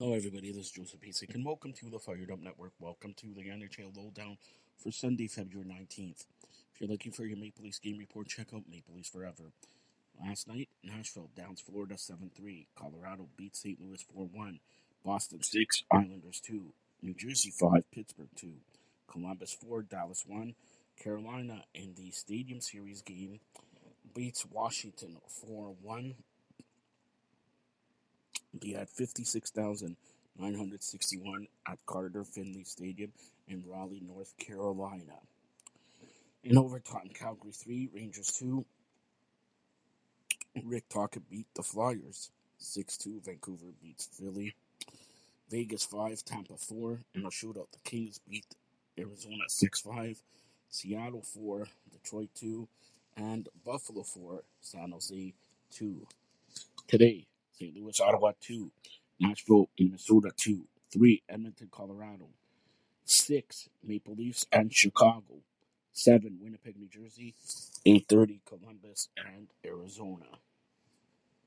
Hello, everybody. This is Joseph Pesek, and welcome to the Fired Up Network. Welcome to the NHL Lowdown for Sunday, February 19th. If you're looking for your Maple Leafs game report, check out Maple Leafs Forever. Last night, Nashville downs Florida 7 3. Colorado beats St. Louis 4 1. Boston 6, Islanders 2. New Jersey 5, Pittsburgh 2. Columbus 4, Dallas 1. Carolina in the Stadium Series game beats Washington 4 1. They had 56,961 at Carter Finley Stadium in Raleigh, North Carolina. In overtime, Calgary 3, Rangers 2. Rick Tocchet beat the Flyers 6 2. Vancouver beats Philly. Vegas 5, Tampa 4. In a shootout, the Kings beat Arizona 6 5. Seattle 4, Detroit 2. And Buffalo 4, San Jose 2. Today, St. Louis, Ottawa 2, Nashville, Minnesota 2, 3, Edmonton, Colorado, 6, Maple Leafs and Chicago, 7, Winnipeg, New Jersey, 8.30, Columbus and Arizona.